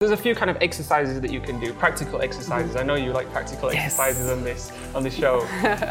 There's a few kind of exercises that you can do, practical exercises. I know you like practical Yes. exercises on this on this show.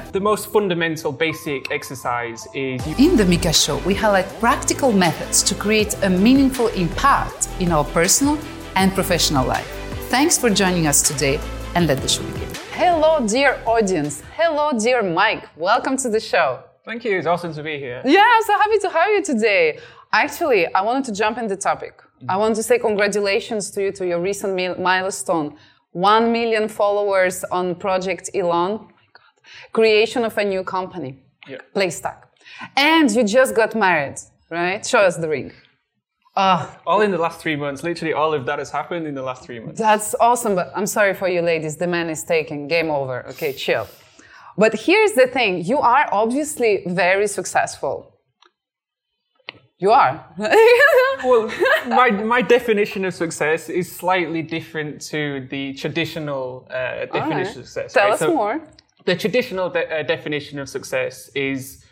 the most fundamental, basic exercise is you In the Mika Show, we highlight practical methods to create a meaningful impact in our personal and professional life. Thanks for joining us today, and let the show begin. Hello, dear audience. Hello, dear Mike. Welcome to the show. Thank you. It's awesome to be here. Yeah, I'm so happy to have you today. Actually, I wanted to jump in the topic. I want to say congratulations to you to your recent milestone 1 million followers on Project Elon. Oh my God. Creation of a new company, Yeah. Playstack. And you just got married, right? Show us the ring. Ah, All in the last three months. Literally, all of that has happened in the last three months. That's awesome, but I'm sorry for you ladies. The man is taken. Game over. Okay, chill. But here's the thing you are obviously very successful. You are. Well, my, my definition of success is slightly different to the traditional uh, definition right. of success. Tell right? us So more. The traditional de- uh, definition of success is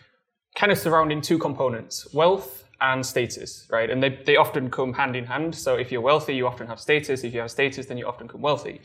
kind of surrounding two components wealth and status, right? And they, they often come hand in hand. So if you're wealthy, you often have status. If you have status, then you often come wealthy.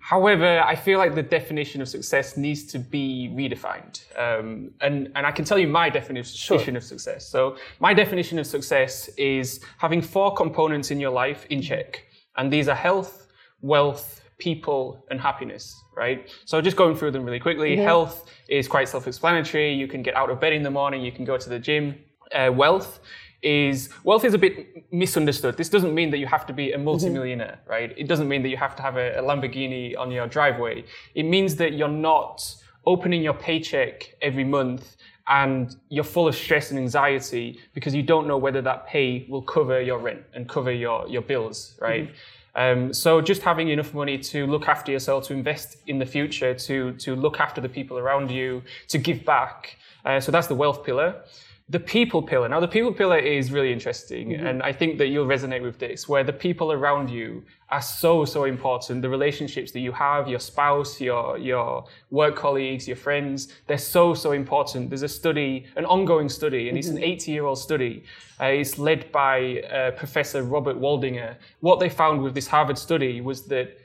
However, I feel like the definition of success needs to be redefined. Um, and, and I can tell you my definition of success. So my definition of success is having four components in your life in check. And these are health, wealth, people, and happiness, right? So just going through them really quickly. Health is quite self-explanatory. You can get out of bed in the morning. You can go to the gym. Uh, wealth is wealth is a bit misunderstood. This doesn't mean that you have to be a multimillionaire, right? It doesn't mean that you have to have a, a Lamborghini on your driveway. It means that you're not opening your paycheck every month and you're full of stress and anxiety because you don't know whether that pay will cover your rent and cover your, your bills, right? Um, so just having enough money to look after yourself, to invest in the future, to to look after the people around you, to give back. Uh, so that's the wealth pillar. The people pillar. Now the people pillar is really interesting, and I think that you'll resonate with this, where the people around you are so so important. The relationships that you have, your spouse, your your work colleagues, your friends, they're so so important. There's a study, an ongoing study, and it's an 80 year old study. Uh, it's led by uh, Professor Robert Waldinger. What they found with this Harvard study was that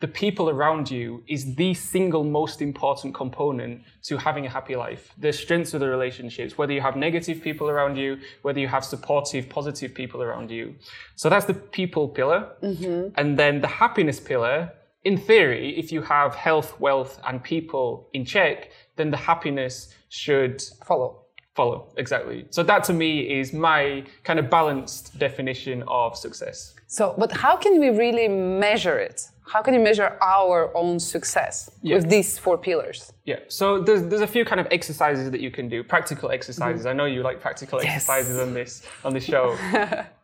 the people around you is the single most important component to having a happy life. The strengths of the relationships, whether you have negative people around you, whether you have supportive, positive people around you. So that's the people pillar. Mm-hmm. And then the happiness pillar, in theory, if you have health, wealth, and people in check, then the happiness should Follow. follow. Exactly. So that to me is my kind of balanced definition of success. So, but how can we really measure it? How can you measure our own success Yeah. with these four pillars? Yeah, so there's, there's a few kind of exercises that you can do, practical exercises. Mm-hmm. I know you like practical Yes. exercises on this on this show.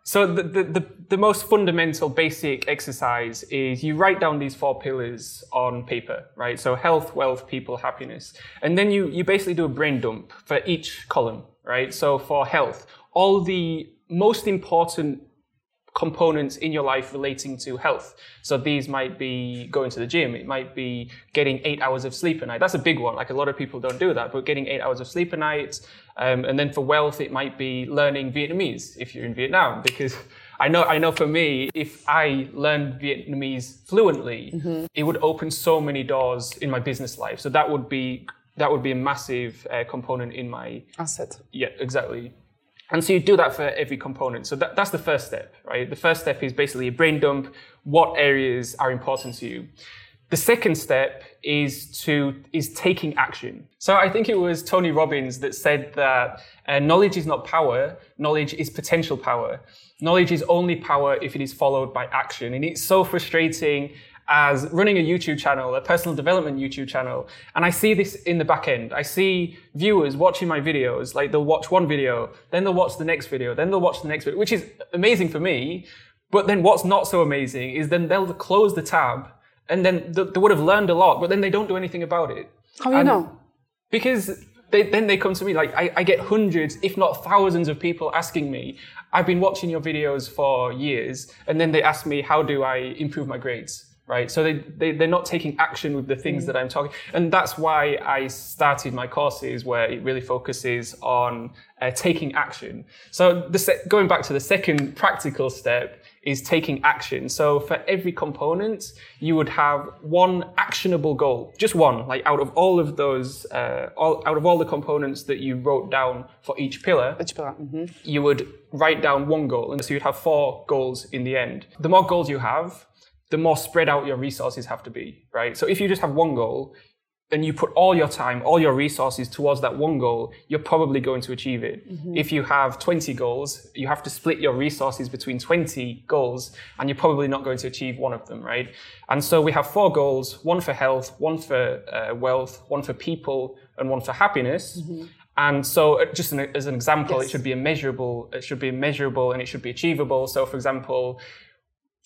so the, the, the, the most fundamental basic exercise is you write down these four pillars on paper, right? So health, wealth, people, happiness. And then you, you basically do a brain dump for each column, right? So for health, all the most important components in your life relating to health. So these might be going to the gym. It might be getting eight hours of sleep a night. That's a big one. Like a lot of people don't do that, but getting eight hours of sleep a night. Um, and then for wealth, it might be learning Vietnamese if you're in Vietnam, because I know, I know for me, if I learned Vietnamese fluently, it would open so many doors in my business life. So that would be, that would be a massive uh, component in my Asset. yeah, exactly. And so you do that for every component. So that, that's the first step, right? The first step is basically a brain dump. What areas are important to you? The second step is to is taking action. So I think it was Tony Robbins that said that uh, knowledge is not power. Knowledge is potential power. Knowledge is only power if it is followed by action. And it's so frustrating as running a YouTube channel, a personal development YouTube channel, and I see this in the back end. I see viewers watching my videos, like they'll watch one video, then they'll watch the next video, then they'll watch the next video, which is amazing for me. But then what's not so amazing is then they'll close the tab and then th- they would have learned a lot, but then they don't do anything about it. How do you know? Because they, then they come to me like I, I get hundreds, if not thousands, of people asking me, "I've been watching your videos for years," and then they ask me, "How do I improve my grades?" Right? So they, they they're not taking action with the things that I'm talking, and that's why I started my courses where it really focuses on uh, taking action. So the se- going back to the second practical step is taking action. So for every component, you would have one actionable goal, just one, like out of all of those, uh, all, out of all the components that you wrote down for each pillar, Each pillar. mhm. you would write down one goal. And so you'd have four goals in the end. The more goals you have, the more spread out your resources have to be, right? So if you just have one goal, and you put all your time, all your resources towards that one goal, you're probably going to achieve it. If you have 20 goals, you have to split your resources between 20 goals, and you're probably not going to achieve one of them, right? And so we have four goals one for health, one for uh, wealth, one for people, and one for happiness. And so, uh, just an, as an example, it should be a measurable. It should be measurable, and it should be achievable. So, for example,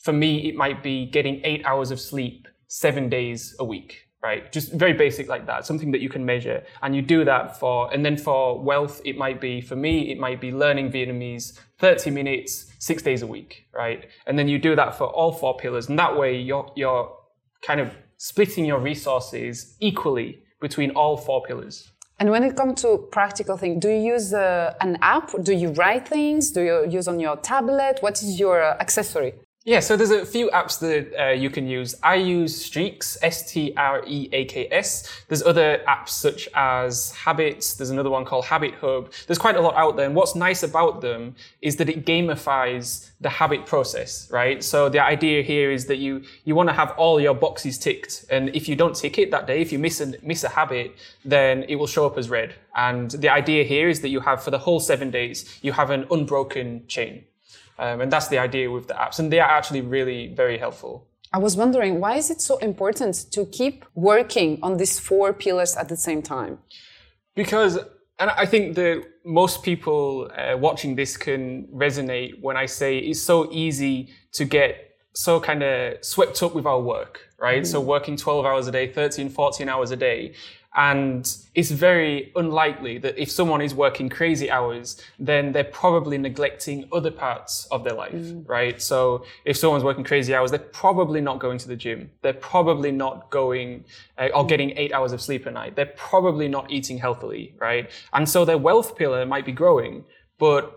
for me, it might be getting eight hours of sleep seven days a week, right? Just very basic like that, something that you can measure. And you do that for, and then for wealth, it might be, for me, it might be learning Vietnamese 30 minutes, six days a week, right? And then you do that for all four pillars. And that way you're, you're kind of splitting your resources equally between all four pillars. And when it comes to practical things, do you use uh, an app? Do you write things? Do you use on your tablet? What is your accessory? Yeah, so there's a few apps that uh, you can use. I use Streaks, S-T-R-E-A-K-S. There's other apps such as Habits. There's another one called Habit Hub. There's quite a lot out there. And what's nice about them is that it gamifies the habit process, right? So the idea here is that you, you want to have all your boxes ticked. And if you don't tick it that day, if you miss a, miss a habit, then it will show up as red. And the idea here is that you have, for the whole seven days, you have an unbroken chain. Um, and that's the idea with the apps. And they are actually really very helpful. I was wondering why is it so important to keep working on these four pillars at the same time? Because, and I think that most people uh, watching this can resonate when I say it's so easy to get so kind of swept up with our work, right? So working 12 hours a day, 13, 14 hours a day. And it's very unlikely that if someone is working crazy hours, then they're probably neglecting other parts of their life, right? So if someone's working crazy hours, they're probably not going to the gym. They're probably not going uh, or getting eight hours of sleep a night. They're probably not eating healthily, right? And so their wealth pillar might be growing, but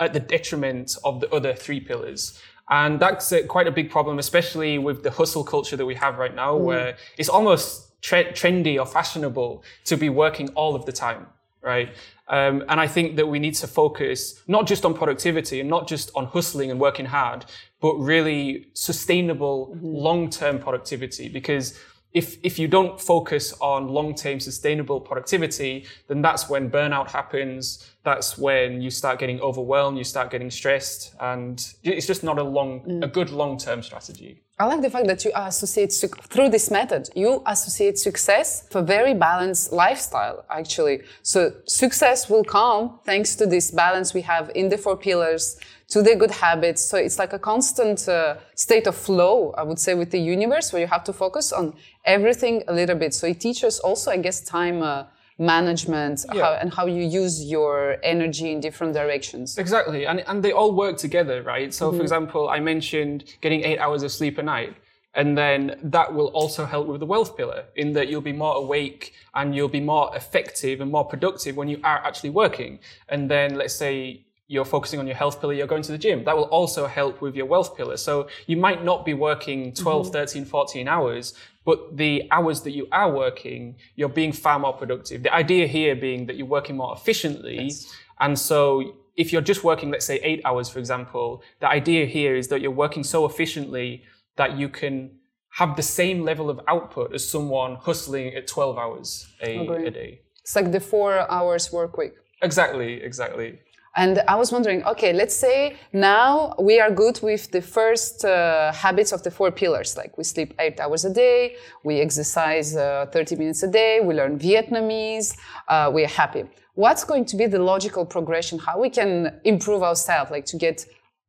at the detriment of the other three pillars. And that's uh, quite a big problem, especially with the hustle culture that we have right now, where it's almost tre- trendy or fashionable to be working all of the time, right? Um, and I think that we need to focus not just on productivity and not just on hustling and working hard, but really sustainable long-term productivity. Because if, if you don't focus on long-term sustainable productivity, then that's when burnout happens. That's when you start getting overwhelmed, you start getting stressed, and it's just not a long, mm. a good long-term strategy. I like the fact that you associate through this method, you associate success for very balanced lifestyle, actually. So success will come thanks to this balance we have in the four pillars, to the good habits. So it's like a constant uh, state of flow, I would say, with the universe where you have to focus on everything a little bit. So it teaches also, I guess, time uh, management Yeah. how, and how you use your energy in different directions. Exactly, and and they all work together, right? So, for example, I mentioned getting eight hours of sleep a night, and then that will also help with the wealth pillar, in that you'll be more awake and you'll be more effective and more productive when you are actually working. And then, let's say you're focusing on your health pillar, you're going to the gym. That will also help with your wealth pillar. So you might not be working mm-hmm. 12, 13, 14 hours, but the hours that you are working, you're being far more productive. The idea here being that you're working more efficiently. And so if you're just working, let's say eight hours, for example, the idea here is that you're working so efficiently that you can have the same level of output as someone hustling at 12 hours a, a day. It's like the four hours work week. Exactly, exactly. And I was wondering, okay, let's say now we are good with the first uh, habits of the four pillars. Like we sleep eight hours a day, we exercise uh, 30 minutes a day, we learn Vietnamese, uh, we are happy. What's going to be the logical progression? How we can improve ourselves, like to get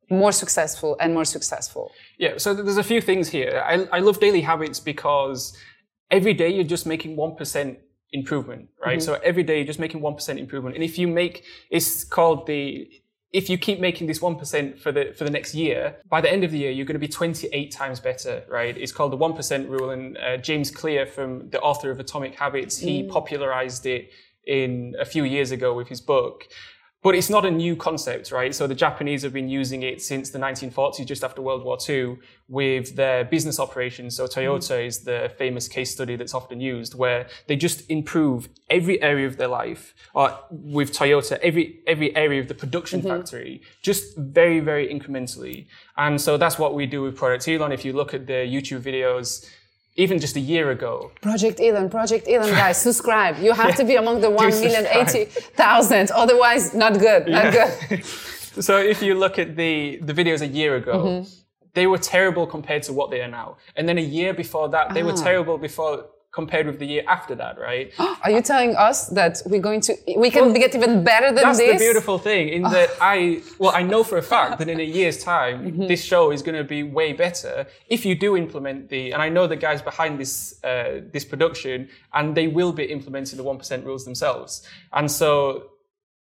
more successful and more successful? Yeah, so there's a few things here. I, I love daily habits because every day you're just making 1% improvement, right? So every day you're just making 1% improvement. And if you make, it's called the, if you keep making this 1% for the, for the next year, by the end of the year, you're going to be 28 times better, right? It's called the 1% rule. And uh, James Clear from the author of Atomic Habits, he popularized it in a few years ago with his book. But it's not a new concept, right? So the Japanese have been using it since the 1940s, just after World War II, with their business operations. So Toyota mm. is the famous case study that's often used, where they just improve every area of their life. Or with Toyota, every every area of the production mm-hmm. factory, just very very incrementally. And so that's what we do with Project Elon. If you look at the YouTube videos even just a year ago. Project Elon, Project Elon, guys, subscribe. You have yeah. to be among the one million eighty thousand. Otherwise, not good. Not yeah. good. so if you look at the the videos a year ago, mm-hmm. they were terrible compared to what they are now. And then a year before that, they ah. were terrible before compared with the year after that, right? Are you telling us that we're going to we can well, get even better than that's this? That's the beautiful thing in that I well I know for a fact that in a year's time mm-hmm. this show is going to be way better if you do implement the and I know the guys behind this uh, this production and they will be implementing the one percent rules themselves, and so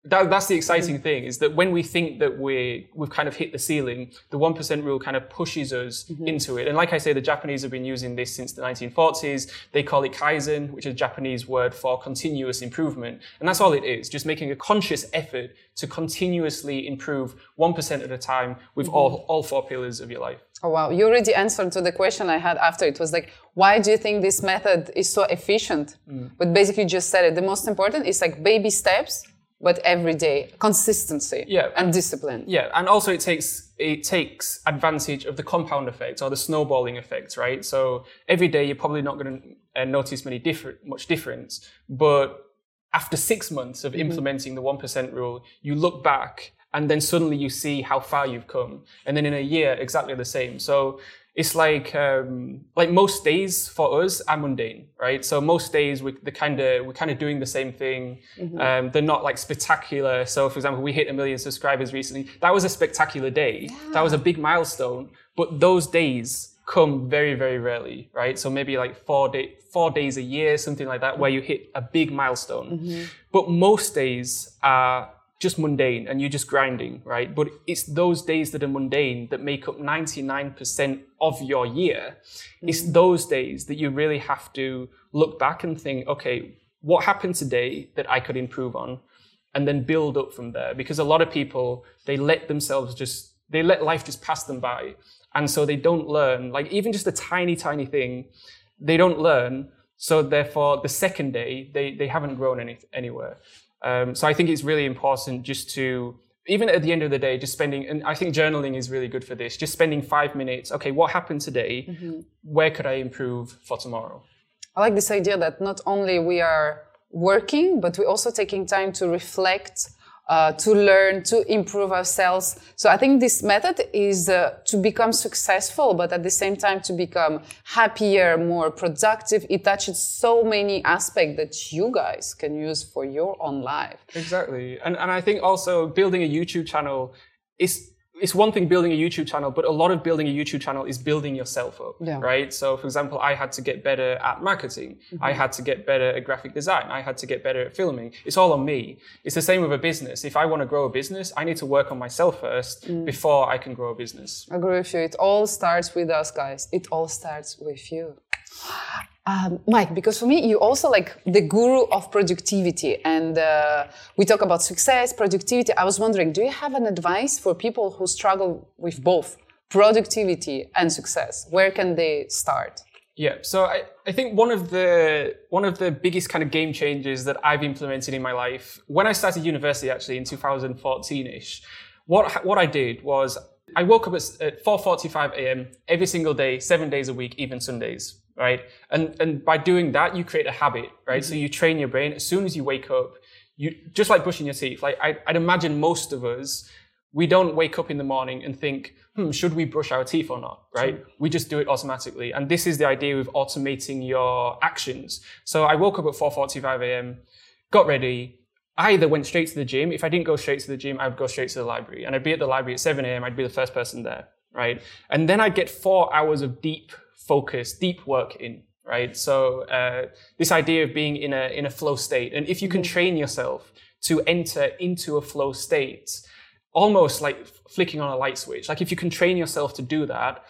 that, that's the exciting mm-hmm. thing is that when we think that we we've kind of hit the ceiling, the one percent rule kind of pushes us mm-hmm. into it. And like I say, the Japanese have been using this since the 1940s. They call it kaizen, which is a Japanese word for continuous improvement, and that's all it is: just making a conscious effort to continuously improve one percent at a time with mm-hmm. all all four pillars of your life. Oh wow! You already answered to the question I had after. It was like, why do you think this method is so efficient? Mm. But basically, you just said it. The most important is like baby steps but every day consistency yeah. and discipline yeah and also it takes it takes advantage of the compound effect or the snowballing effect right so every day you're probably not going to uh, notice many different much difference but after six months of mm-hmm. implementing the 1% rule you look back and then suddenly you see how far you've come and then in a year exactly the same so it's like um, like most days for us are mundane, right? So most days we the kind of we're kind of doing the same thing. Mm-hmm. Um, they're not like spectacular. So for example, we hit a million subscribers recently. That was a spectacular day. Yeah. That was a big milestone. But those days come very very rarely, right? So maybe like four day four days a year, something like that, where you hit a big milestone. Mm-hmm. But most days are just mundane and you're just grinding, right? But it's those days that are mundane that make up 99% of your year. Mm-hmm. It's those days that you really have to look back and think, okay, what happened today that I could improve on? And then build up from there. Because a lot of people, they let themselves just, they let life just pass them by. And so they don't learn, like even just a tiny, tiny thing, they don't learn. So therefore, the second day, they, they haven't grown any, anywhere. Um, so I think it's really important just to, even at the end of the day, just spending, and I think journaling is really good for this, just spending five minutes. Okay, what happened today? Mm-hmm. Where could I improve for tomorrow? I like this idea that not only we are working, but we're also taking time to reflect uh, to learn, to improve ourselves. So I think this method is uh, to become successful, but at the same time to become happier, more productive. It touches so many aspects that you guys can use for your own life. Exactly. And, and I think also building a YouTube channel is it's one thing building a YouTube channel, but a lot of building a YouTube channel is building yourself up, yeah. right? So, for example, I had to get better at marketing. Mm-hmm. I had to get better at graphic design. I had to get better at filming. It's all on me. It's the same with a business. If I want to grow a business, I need to work on myself first mm. before I can grow a business. I agree with you. It all starts with us, guys. It all starts with you. Um, Mike, because for me, you also like the guru of productivity, and uh, we talk about success, productivity. I was wondering, do you have an advice for people who struggle with both productivity and success? Where can they start? Yeah, so I, I think one of the one of the biggest kind of game changes that I've implemented in my life when I started university, actually in 2014ish, what what I did was I woke up at 4:45 a.m. every single day, seven days a week, even Sundays right? And and by doing that, you create a habit, right? Mm-hmm. So you train your brain as soon as you wake up. You just like brushing your teeth. Like I, I'd imagine most of us, we don't wake up in the morning and think, hmm, should we brush our teeth or not, right? We just do it automatically. And this is the idea of automating your actions. So I woke up at 4:45 a.m., got ready. I either went straight to the gym. If I didn't go straight to the gym, I'd go straight to the library. And I'd be at the library at 7 a.m. I'd be the first person there, right? And then I'd get four hours of deep focus, deep work in, right? So uh, this idea of being in a in a flow state, and if you can mm-hmm. train yourself to enter into a flow state, almost like flicking on a light switch. Like if you can train yourself to do that,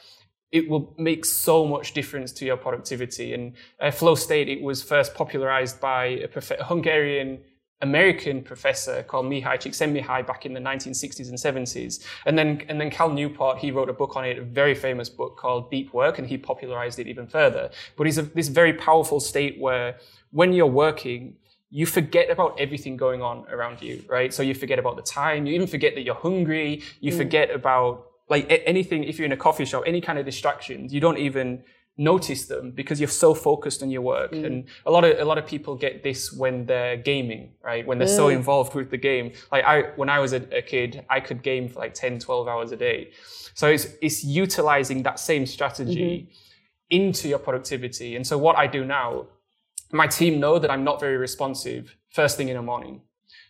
it will make so much difference to your productivity. And uh, flow state, it was first popularized by a Hungarian American professor called Mihai Csikszentmihalyi back in the 1960s and 70s. And then, and then Cal Newport, he wrote a book on it, a very famous book called Deep Work, and he popularized it even further. But it's a, this very powerful state where when you're working, you forget about everything going on around you, right? So you forget about the time, you even forget that you're hungry, you mm. forget about like anything, if you're in a coffee shop, any kind of distractions, you don't even notice them because you're so focused on your work. Mm. And a lot of a lot of people get this when they're gaming, right? When they're mm. so involved with the game. Like I when I was a, a, kid, I could game for like 10, 12 hours a day. So it's it's utilizing that same strategy mm-hmm. into your productivity. And so what I do now, my team know that I'm not very responsive first thing in the morning.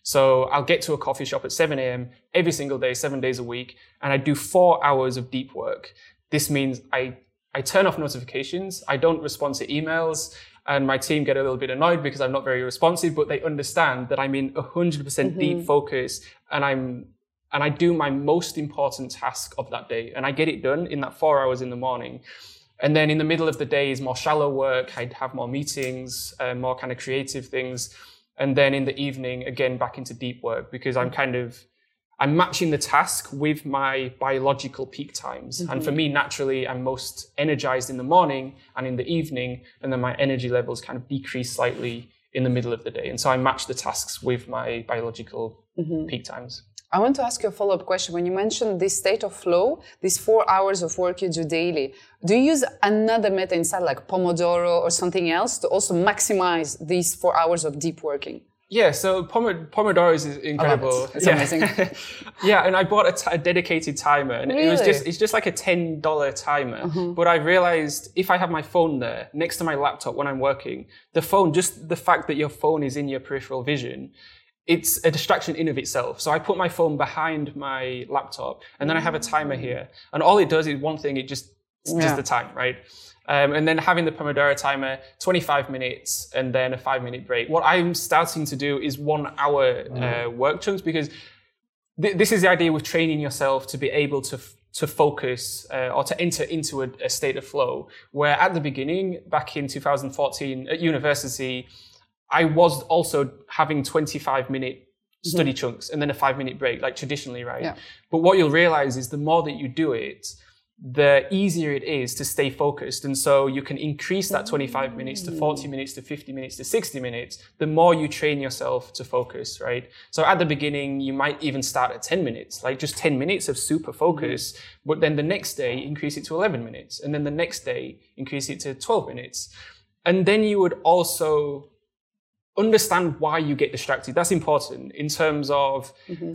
So I'll get to a coffee shop at 7 a.m. every single day, seven days a week, and I do four hours of deep work. This means I I turn off notifications. I don't respond to emails. And my team get a little bit annoyed because I'm not very responsive, but they understand that I'm in 100% mm hmm deep focus and I'm, and I do my most important task of that day. And I get it done in that four hours in the morning. And then in the middle of the day is more shallow work. I'd have more meetings, uh, more kind of creative things. And then in the evening, again, back into deep work because I'm kind of I'm matching the task with my biological peak times. Mm-hmm. And for me, naturally, I'm most energized in the morning and in the evening, and then my energy levels kind of decrease slightly in the middle of the day. And so I match the tasks with my biological mm-hmm. peak times. I want to ask you a follow up question. When you mentioned this state of flow, these four hours of work you do daily, do you use another method inside, like Pomodoro or something else, to also maximize these four hours of deep working? Yeah, so Pomodoro is incredible. It. It's yeah. amazing. yeah, and I bought a, t- a dedicated timer, and really? it was just it's just like a ten dollar timer. Mm-hmm. But I realized if I have my phone there next to my laptop when I'm working, the phone just the fact that your phone is in your peripheral vision, it's a distraction in of itself. So I put my phone behind my laptop, and then I have a timer here, and all it does is one thing. It just yeah. does the time right. Um, and then having the Pomodoro timer, 25 minutes, and then a five minute break. What I'm starting to do is one hour uh, work chunks because th- this is the idea with training yourself to be able to f- to focus uh, or to enter into a, a, state of flow. Where at the beginning, back in 2014 at university, I was also having 25 minute mm-hmm. study mm-hmm. chunks and then a five minute break, like traditionally, right? Yeah. But what you'll realize is the more that you do it, the easier it is to stay focused. And so you can increase that 25 minutes to 40 minutes to 50 minutes to 60 minutes, the more you train yourself to focus, right? So at the beginning, you might even start at 10 minutes, like just 10 minutes of super focus, mm-hmm. but then the next day increase it to 11 minutes. And then the next day increase it to 12 minutes. And then you would also understand why you get distracted. That's important in terms of mm-hmm.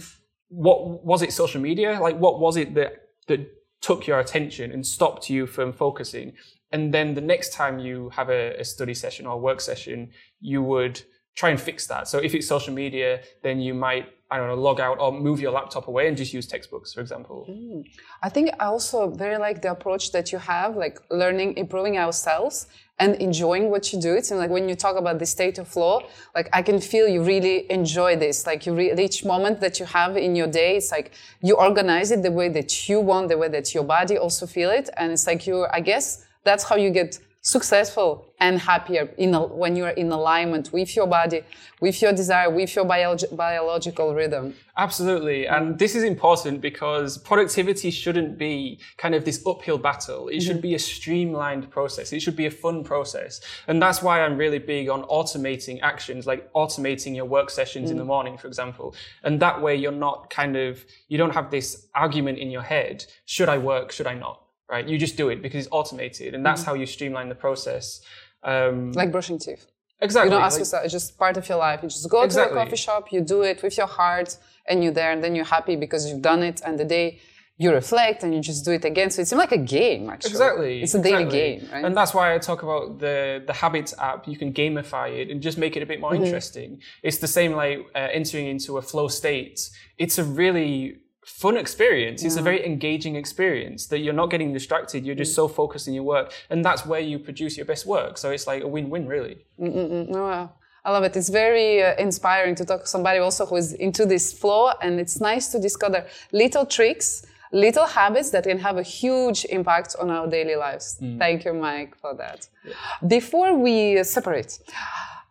what was it social media? Like what was it that, that took your attention and stopped you from focusing. And then the next time you have a, a study session or a work session, you would try and fix that. So if it's social media, then you might, I don't know, log out or move your laptop away and just use textbooks, for example. Mm. I think I also very like the approach that you have, like learning, improving ourselves and enjoying what you do. It's like when you talk about the state of flow, like I can feel you really enjoy this. Like you re- each moment that you have in your day, it's like you organize it the way that you want, the way that your body also feel it. And it's like you, I guess that's how you get successful and happier in a, when you're in alignment with your body, with your desire, with your biological rhythm. Absolutely. And this is important because productivity shouldn't be kind of this uphill battle. It mm-hmm. should be a streamlined process. It should be a fun process. And that's why I'm really big on automating actions, like automating your work sessions mm-hmm. in the mm. morning, for example. And that way you're not kind of, you don't have this argument in your head. Should I work? Should I not? Right? You just do it because it's automated, and that's mm-hmm. how you streamline the process. Um, like brushing teeth. Exactly. You don't ask like, yourself; it's just part of your life. You just go exactly. to a coffee shop, you do it with your heart, and you're there, and then you're happy because you've done it. And the day you reflect and you just do it again. So it seems like a game, actually. Exactly. It's a daily exactly. game, right? And that's why I talk about the the Habits app. You can gamify it and just make it a bit more mm-hmm. interesting. It's the same like uh, entering into a flow state. It's a really fun experience. Yeah. It's a very engaging experience that you're not getting distracted. You're just mm. so focused in your work. And that's where you produce your best work. So it's like a win-win really. Mm-mm-mm. Oh, wow. I love it. It's very uh, inspiring to talk to somebody also who is into this flow. And it's nice to discover little tricks, little habits that can have a huge impact on our daily lives. Mm. Thank you, Mike, for that. Yeah. Before we separate,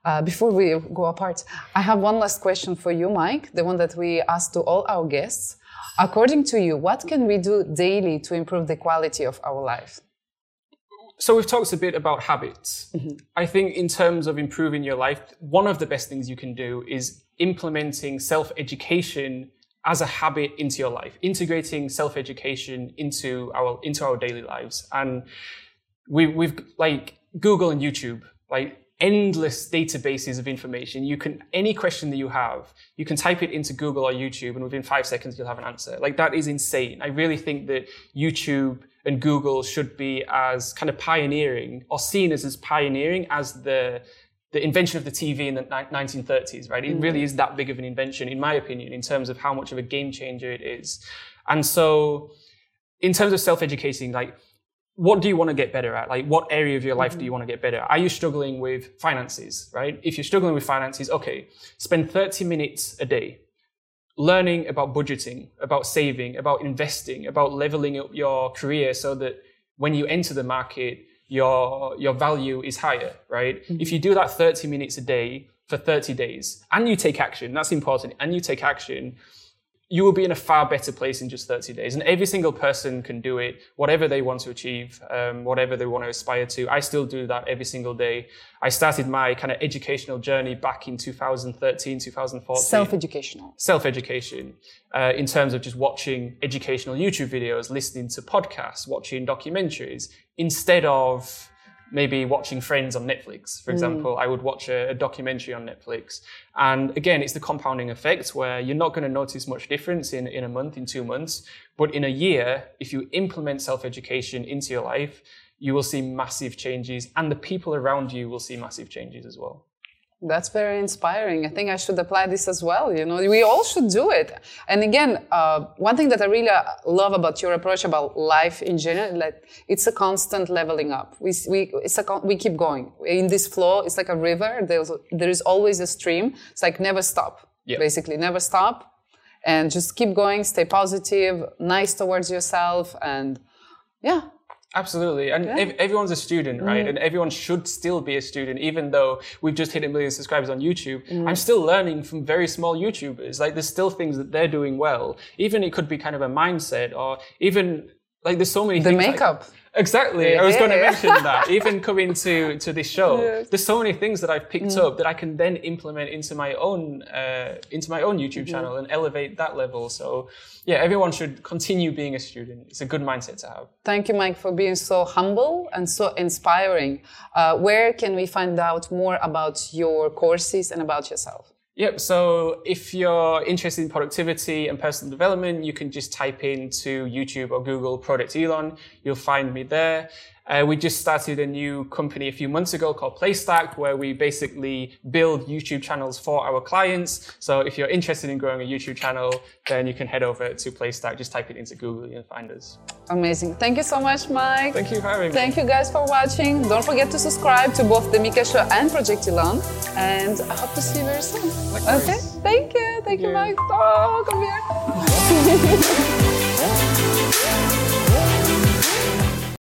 Uh, before we go apart, I have one last question for you, Mike, the one that we ask to all our guests. According to you, what can we do daily to improve the quality of our life? So we've talked a bit about habits. Mm-hmm. I think in terms of improving your life, one of the best things you can do is implementing self-education as a habit into your life, integrating self-education into our into our daily lives. And we, we've like Google and YouTube, like endless databases of information. You can, any question that you have, you can type it into Google or YouTube and within five seconds you'll have an answer. Like that is insane. I really think that YouTube and Google should be as kind of pioneering or seen as as pioneering as the, the invention of the TV in the 1930s, right? It mm-hmm. really is that big of an invention, in my opinion, in terms of how much of a game changer it is. And so, in terms of self-educating, like what do you want to get better at? Like, what area of your life mm-hmm. do you want to get better at? Are you struggling with finances, right? If you're struggling with finances, okay, spend 30 minutes a day learning about budgeting, about saving, about investing, about leveling up your career so that when you enter the market, your, your value is higher, right? Mm-hmm. If you do that 30 minutes a day for 30 days and you take action, that's important, and you take action, you will be in a far better place in just 30 days. And every single person can do it, whatever they want to achieve, um, whatever they want to aspire to. I still do that every single day. I started my kind of educational journey back in 2013, 2014. Self-educational. Self-education, uh, in terms of just watching educational YouTube videos, listening to podcasts, watching documentaries, instead of maybe watching Friends on Netflix, for mm. example. Mm. I would watch a, a, documentary on Netflix. And again, it's the compounding effect where you're not going to notice much difference in, in a month, in two months. But in a year, if you implement self-education into your life, you will see massive changes and the people around you will see massive changes as well. That's very inspiring. I think I should apply this as well. You know, we all should do it. And again, uh, one thing that I really love about your approach about life in general, like it's a constant leveling up. We we it's a we keep going in this flow. It's like a river. There's there is always a stream. It's like never stop. Yep. Basically, never stop, and just keep going. Stay positive, nice towards yourself, and yeah, Absolutely. And yeah. ev- everyone's a student, right? Mm. And everyone should still be a student, even though we've just hit a million subscribers on YouTube. Mm. I'm still learning from very small YouTubers. Like there's still things that they're doing well. Even it could be kind of a mindset or even like there's so many the things. makeup. Like, Exactly. Yeah, I was going to mention that. Even coming to, to this show, yes. there's so many things that I've picked mm. up that I can then implement into my own uh, into my own YouTube mm-hmm. channel and elevate that level. So yeah, everyone should continue being a student. It's a good mindset to have. Thank you, Mike, for being so humble and so inspiring. Uh, where can we find out more about your courses and about yourself? Yep. So if you're interested in productivity and personal development, you can just type into YouTube or Google Project Elon. You'll find me there. Uh, we just started a new company a few months ago called Playstack, where we basically build YouTube channels for our clients. So if you're interested in growing a YouTube channel, then you can head over to Playstack. Just type it into Google and find us. Amazing. Thank you so much, Mike. Thank you for having me. Thank you guys for watching. Don't forget to subscribe to both The Mika Show and Project Elon. And I hope to see you very soon. Likewise. Okay. Thank you. Thank, you, Mike. Oh, come here.